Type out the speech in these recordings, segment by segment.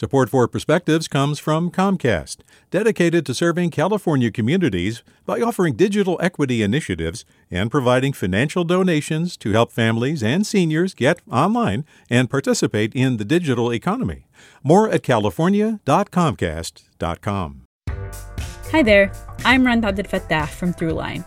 Support for Perspectives comes from Comcast, dedicated to serving California communities by offering digital equity initiatives and providing financial donations to help families and seniors get online and participate in the digital economy. More at california.comcast.com. Hi there, I'm Rund Abdelfatah from Throughline.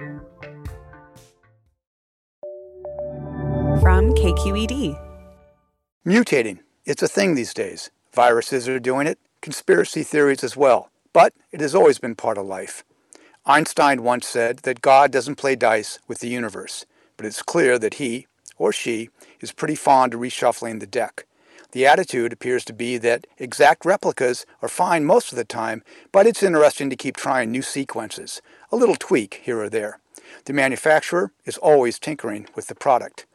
KQED. Mutating. It's a thing these days. Viruses are doing it, conspiracy theories as well. But it has always been part of life. Einstein once said that God doesn't play dice with the universe, but it's clear that he, or she, is pretty fond of reshuffling the deck. The attitude appears to be that exact replicas are fine most of the time, but it's interesting to keep trying new sequences, a little tweak here or there. The manufacturer is always tinkering with the product.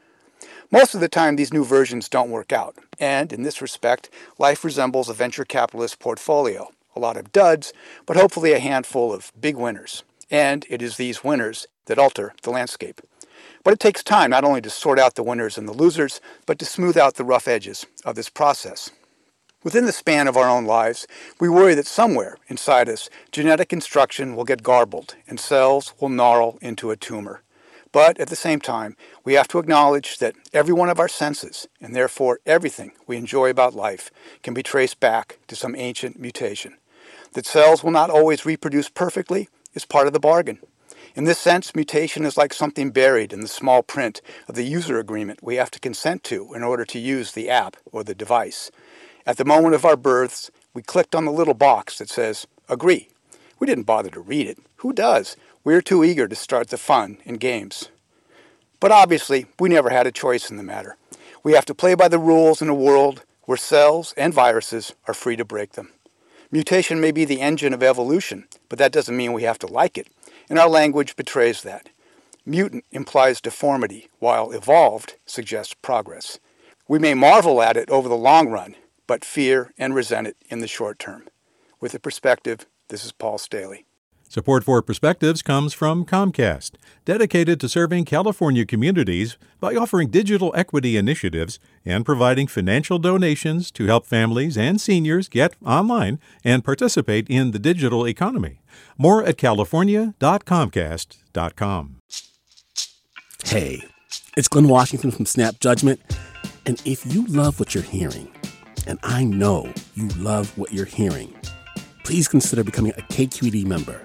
Most of the time, these new versions don't work out, and in this respect, life resembles a venture capitalist portfolio. A lot of duds, but hopefully a handful of big winners. And it is these winners that alter the landscape. But it takes time not only to sort out the winners and the losers, but to smooth out the rough edges of this process. Within the span of our own lives, we worry that somewhere inside us, genetic instruction will get garbled and cells will gnarl into a tumor. But at the same time, we have to acknowledge that every one of our senses, and therefore everything we enjoy about life, can be traced back to some ancient mutation. That cells will not always reproduce perfectly is part of the bargain. In this sense, mutation is like something buried in the small print of the user agreement we have to consent to in order to use the app or the device. At the moment of our births, we clicked on the little box that says, Agree. We didn't bother to read it. Who does? We're too eager to start the fun and games. But obviously, we never had a choice in the matter. We have to play by the rules in a world where cells and viruses are free to break them. Mutation may be the engine of evolution, but that doesn't mean we have to like it, and our language betrays that. Mutant implies deformity, while evolved suggests progress. We may marvel at it over the long run, but fear and resent it in the short term. With a perspective, this is Paul Staley. Support for Perspectives comes from Comcast, dedicated to serving California communities by offering digital equity initiatives and providing financial donations to help families and seniors get online and participate in the digital economy. More at california.comcast.com. Hey, it's Glynn Washington from Snap Judgment, and if you love what you're hearing, and I know you love what you're hearing, please consider becoming a KQED member.